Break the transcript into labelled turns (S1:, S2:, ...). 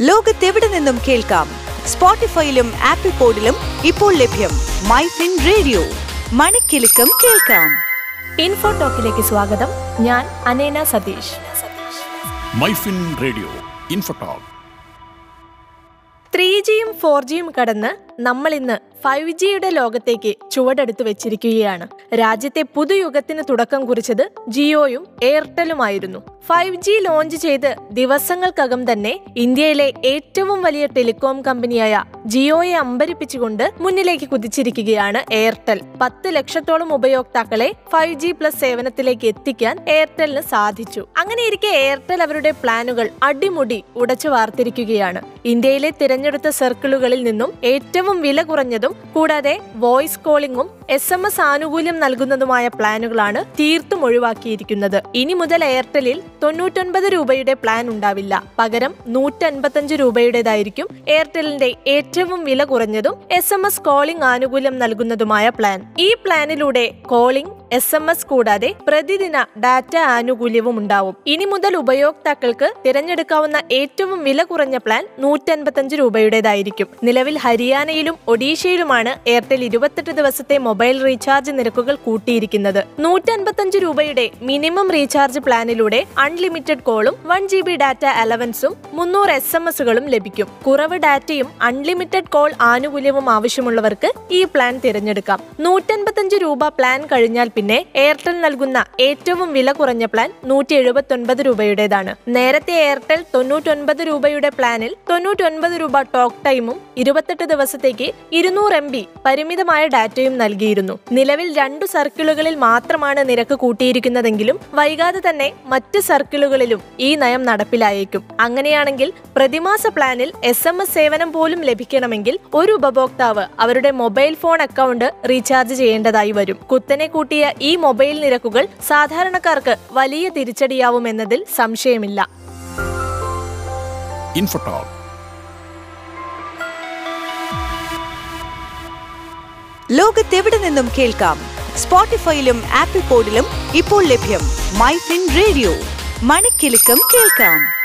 S1: ലോകത്തെവിടെ നിന്നും കേൾക്കാം? സ്പോട്ടിഫൈയിലും ആപ്പിൾ പോഡിലും ഇപ്പോൾ ലഭ്യം മൈ ഫിൻ റേഡിയോ. മണിക്കിലുക്കം കേൾക്കാം.
S2: ഇൻഫോ ടോക്കിലേക്ക് സ്വാഗതം. ഞാൻ അനേന Satheesh.
S3: MyFin radio info talk.
S2: Three ജിയും ഫോർ ജിയും കടന്ന് നമ്മൾ ഇന്ന് ഫൈവ് ജിയുടെ ലോകത്തേക്ക് ചുവടെടുത്തു വെച്ചിരിക്കുകയാണ്. രാജ്യത്തെ പുതുയുഗത്തിന് തുടക്കം കുറിച്ചത് ജിയോയും എയർടെലുമായിരുന്നു. ഫൈവ് ജി ലോഞ്ച് ചെയ്ത് ദിവസങ്ങൾക്കകം തന്നെ ഇന്ത്യയിലെ ഏറ്റവും വലിയ ടെലികോം കമ്പനിയായ ജിയോയെ അമ്പരിപ്പിച്ചുകൊണ്ട് മുന്നിലേക്ക് കുതിച്ചിരിക്കുകയാണ് എയർടെൽ. പത്ത് ലക്ഷത്തോളം ഉപയോക്താക്കളെ ഫൈവ് ജി പ്ലസ് സേവനത്തിലേക്ക് എത്തിക്കാൻ എയർടെലിന് സാധിച്ചു. അങ്ങനെയിരിക്കെ എയർടെൽ അവരുടെ പ്ലാനുകൾ അടിമുടി ഉടച്ചു വാർത്തിരിക്കുകയാണ്. ഇന്ത്യയിലെ തിരഞ്ഞെടുത്ത സർക്കിളുകളിൽ നിന്നും ഏറ്റവും വില കുറഞ്ഞതും കൂടാതെ വോയിസ് കോളിംഗും എസ് എം എസ് ആനുകൂല്യം നൽകുന്നതുമായ പ്ലാനുകളാണ് തീർത്തും ഒഴിവാക്കിയിരിക്കുന്നത്. ഇനി മുതൽ എയർടെലിൽ തൊണ്ണൂറ്റൊൻപത് രൂപയുടെ പ്ലാൻ ഉണ്ടാവില്ല. പകരം നൂറ്റൻപത്തഞ്ച് രൂപയുടേതായിരിക്കും എയർടെലിന്റെ ഏറ്റവും വില കുറഞ്ഞതും എസ് എം എസ് കോളിംഗ് ആനുകൂല്യം നൽകുന്നതുമായ പ്ലാൻ. ഈ പ്ലാനിലൂടെ കോളിംഗ് എസ് എം എസ് കൂടാതെ പ്രതിദിന ഡാറ്റ ആനുകൂല്യവും ഉണ്ടാവും. ഇനി മുതൽ ഉപയോക്താക്കൾക്ക് തിരഞ്ഞെടുക്കാവുന്ന ഏറ്റവും വില കുറഞ്ഞ പ്ലാൻ നൂറ്റൻപത്തഞ്ച് രൂപയുടേതായിരിക്കും. നിലവിൽ ഹരിയാനയിലും ഒഡീഷയിലുമാണ് എയർടെൽ ഇരുപത്തെട്ട് ദിവസത്തെ മൊബൈൽ റീചാർജ് നിരക്കുകൾ കൂട്ടിയിരിക്കുന്നത്. നൂറ്റൻപത്തഞ്ച് രൂപയുടെ മിനിമം റീചാർജ് പ്ലാനിലൂടെ അൺലിമിറ്റഡ് കോളും വൺ ജി ബി ഡാറ്റ അലവൻസും മുന്നൂറ് എസ് എം എസുകളും ലഭിക്കും. കുറവ് ഡാറ്റയും അൺലിമിറ്റഡ് കോൾ ആനുകൂല്യവും ആവശ്യമുള്ളവർക്ക് ഈ പ്ലാൻ തിരഞ്ഞെടുക്കാം. നൂറ്റൻപത്തഞ്ച് രൂപ പ്ലാൻ കഴിഞ്ഞാൽ പിന്നെ എയർടെൽ നൽകുന്ന ഏറ്റവും വില കുറഞ്ഞ പ്ലാൻ നൂറ്റി എഴുപത്തി ഒൻപത് രൂപയുടേതാണ്. നേരത്തെ എയർടെൽ തൊണ്ണൂറ്റൊൻപത് രൂപയുടെ പ്ലാനിൽ തൊണ്ണൂറ്റൊൻപത് രൂപ ടോക്ക് ടൈമും ഇരുപത്തെട്ട് ദിവസത്തേക്ക് ഇരുന്നൂറ് എം ബി പരിമിതമായ ഡാറ്റയും നൽകിയിരുന്നു. നിലവിൽ രണ്ടു സർക്കിളുകളിൽ മാത്രമാണ് നിരക്ക് കൂട്ടിയിരിക്കുന്നതെങ്കിലും വൈകാതെ തന്നെ മറ്റ് സർക്കിളുകളിലും ഈ നയം നടപ്പിലായേക്കും. അങ്ങനെയാണെങ്കിൽ പ്രതിമാസ പ്ലാനിൽ എസ് സേവനം പോലും ലഭിക്കണമെങ്കിൽ ഒരു ഉപഭോക്താവ് അവരുടെ മൊബൈൽ ഫോൺ അക്കൗണ്ട് റീചാർജ് ചെയ്യേണ്ടതായി വരും. കുത്തനെ കൂട്ടിയ ഈ മൊബൈൽ നിരക്കുകൾ സാധാരണക്കാർക്ക് വലിയ തിരിച്ചടിയാവുമെന്നതിൽ സംശയമില്ല.
S1: ലോകത്തെവിടെ നിന്നും കേൾക്കാം? സ്പോട്ടിഫൈയിലും ആപ്പിൾ പോഡിലും ഇപ്പോൾ ലഭ്യം മൈ ഫിൻ റേഡിയോ. മണിക്കിലുക്കം കേൾക്കാം.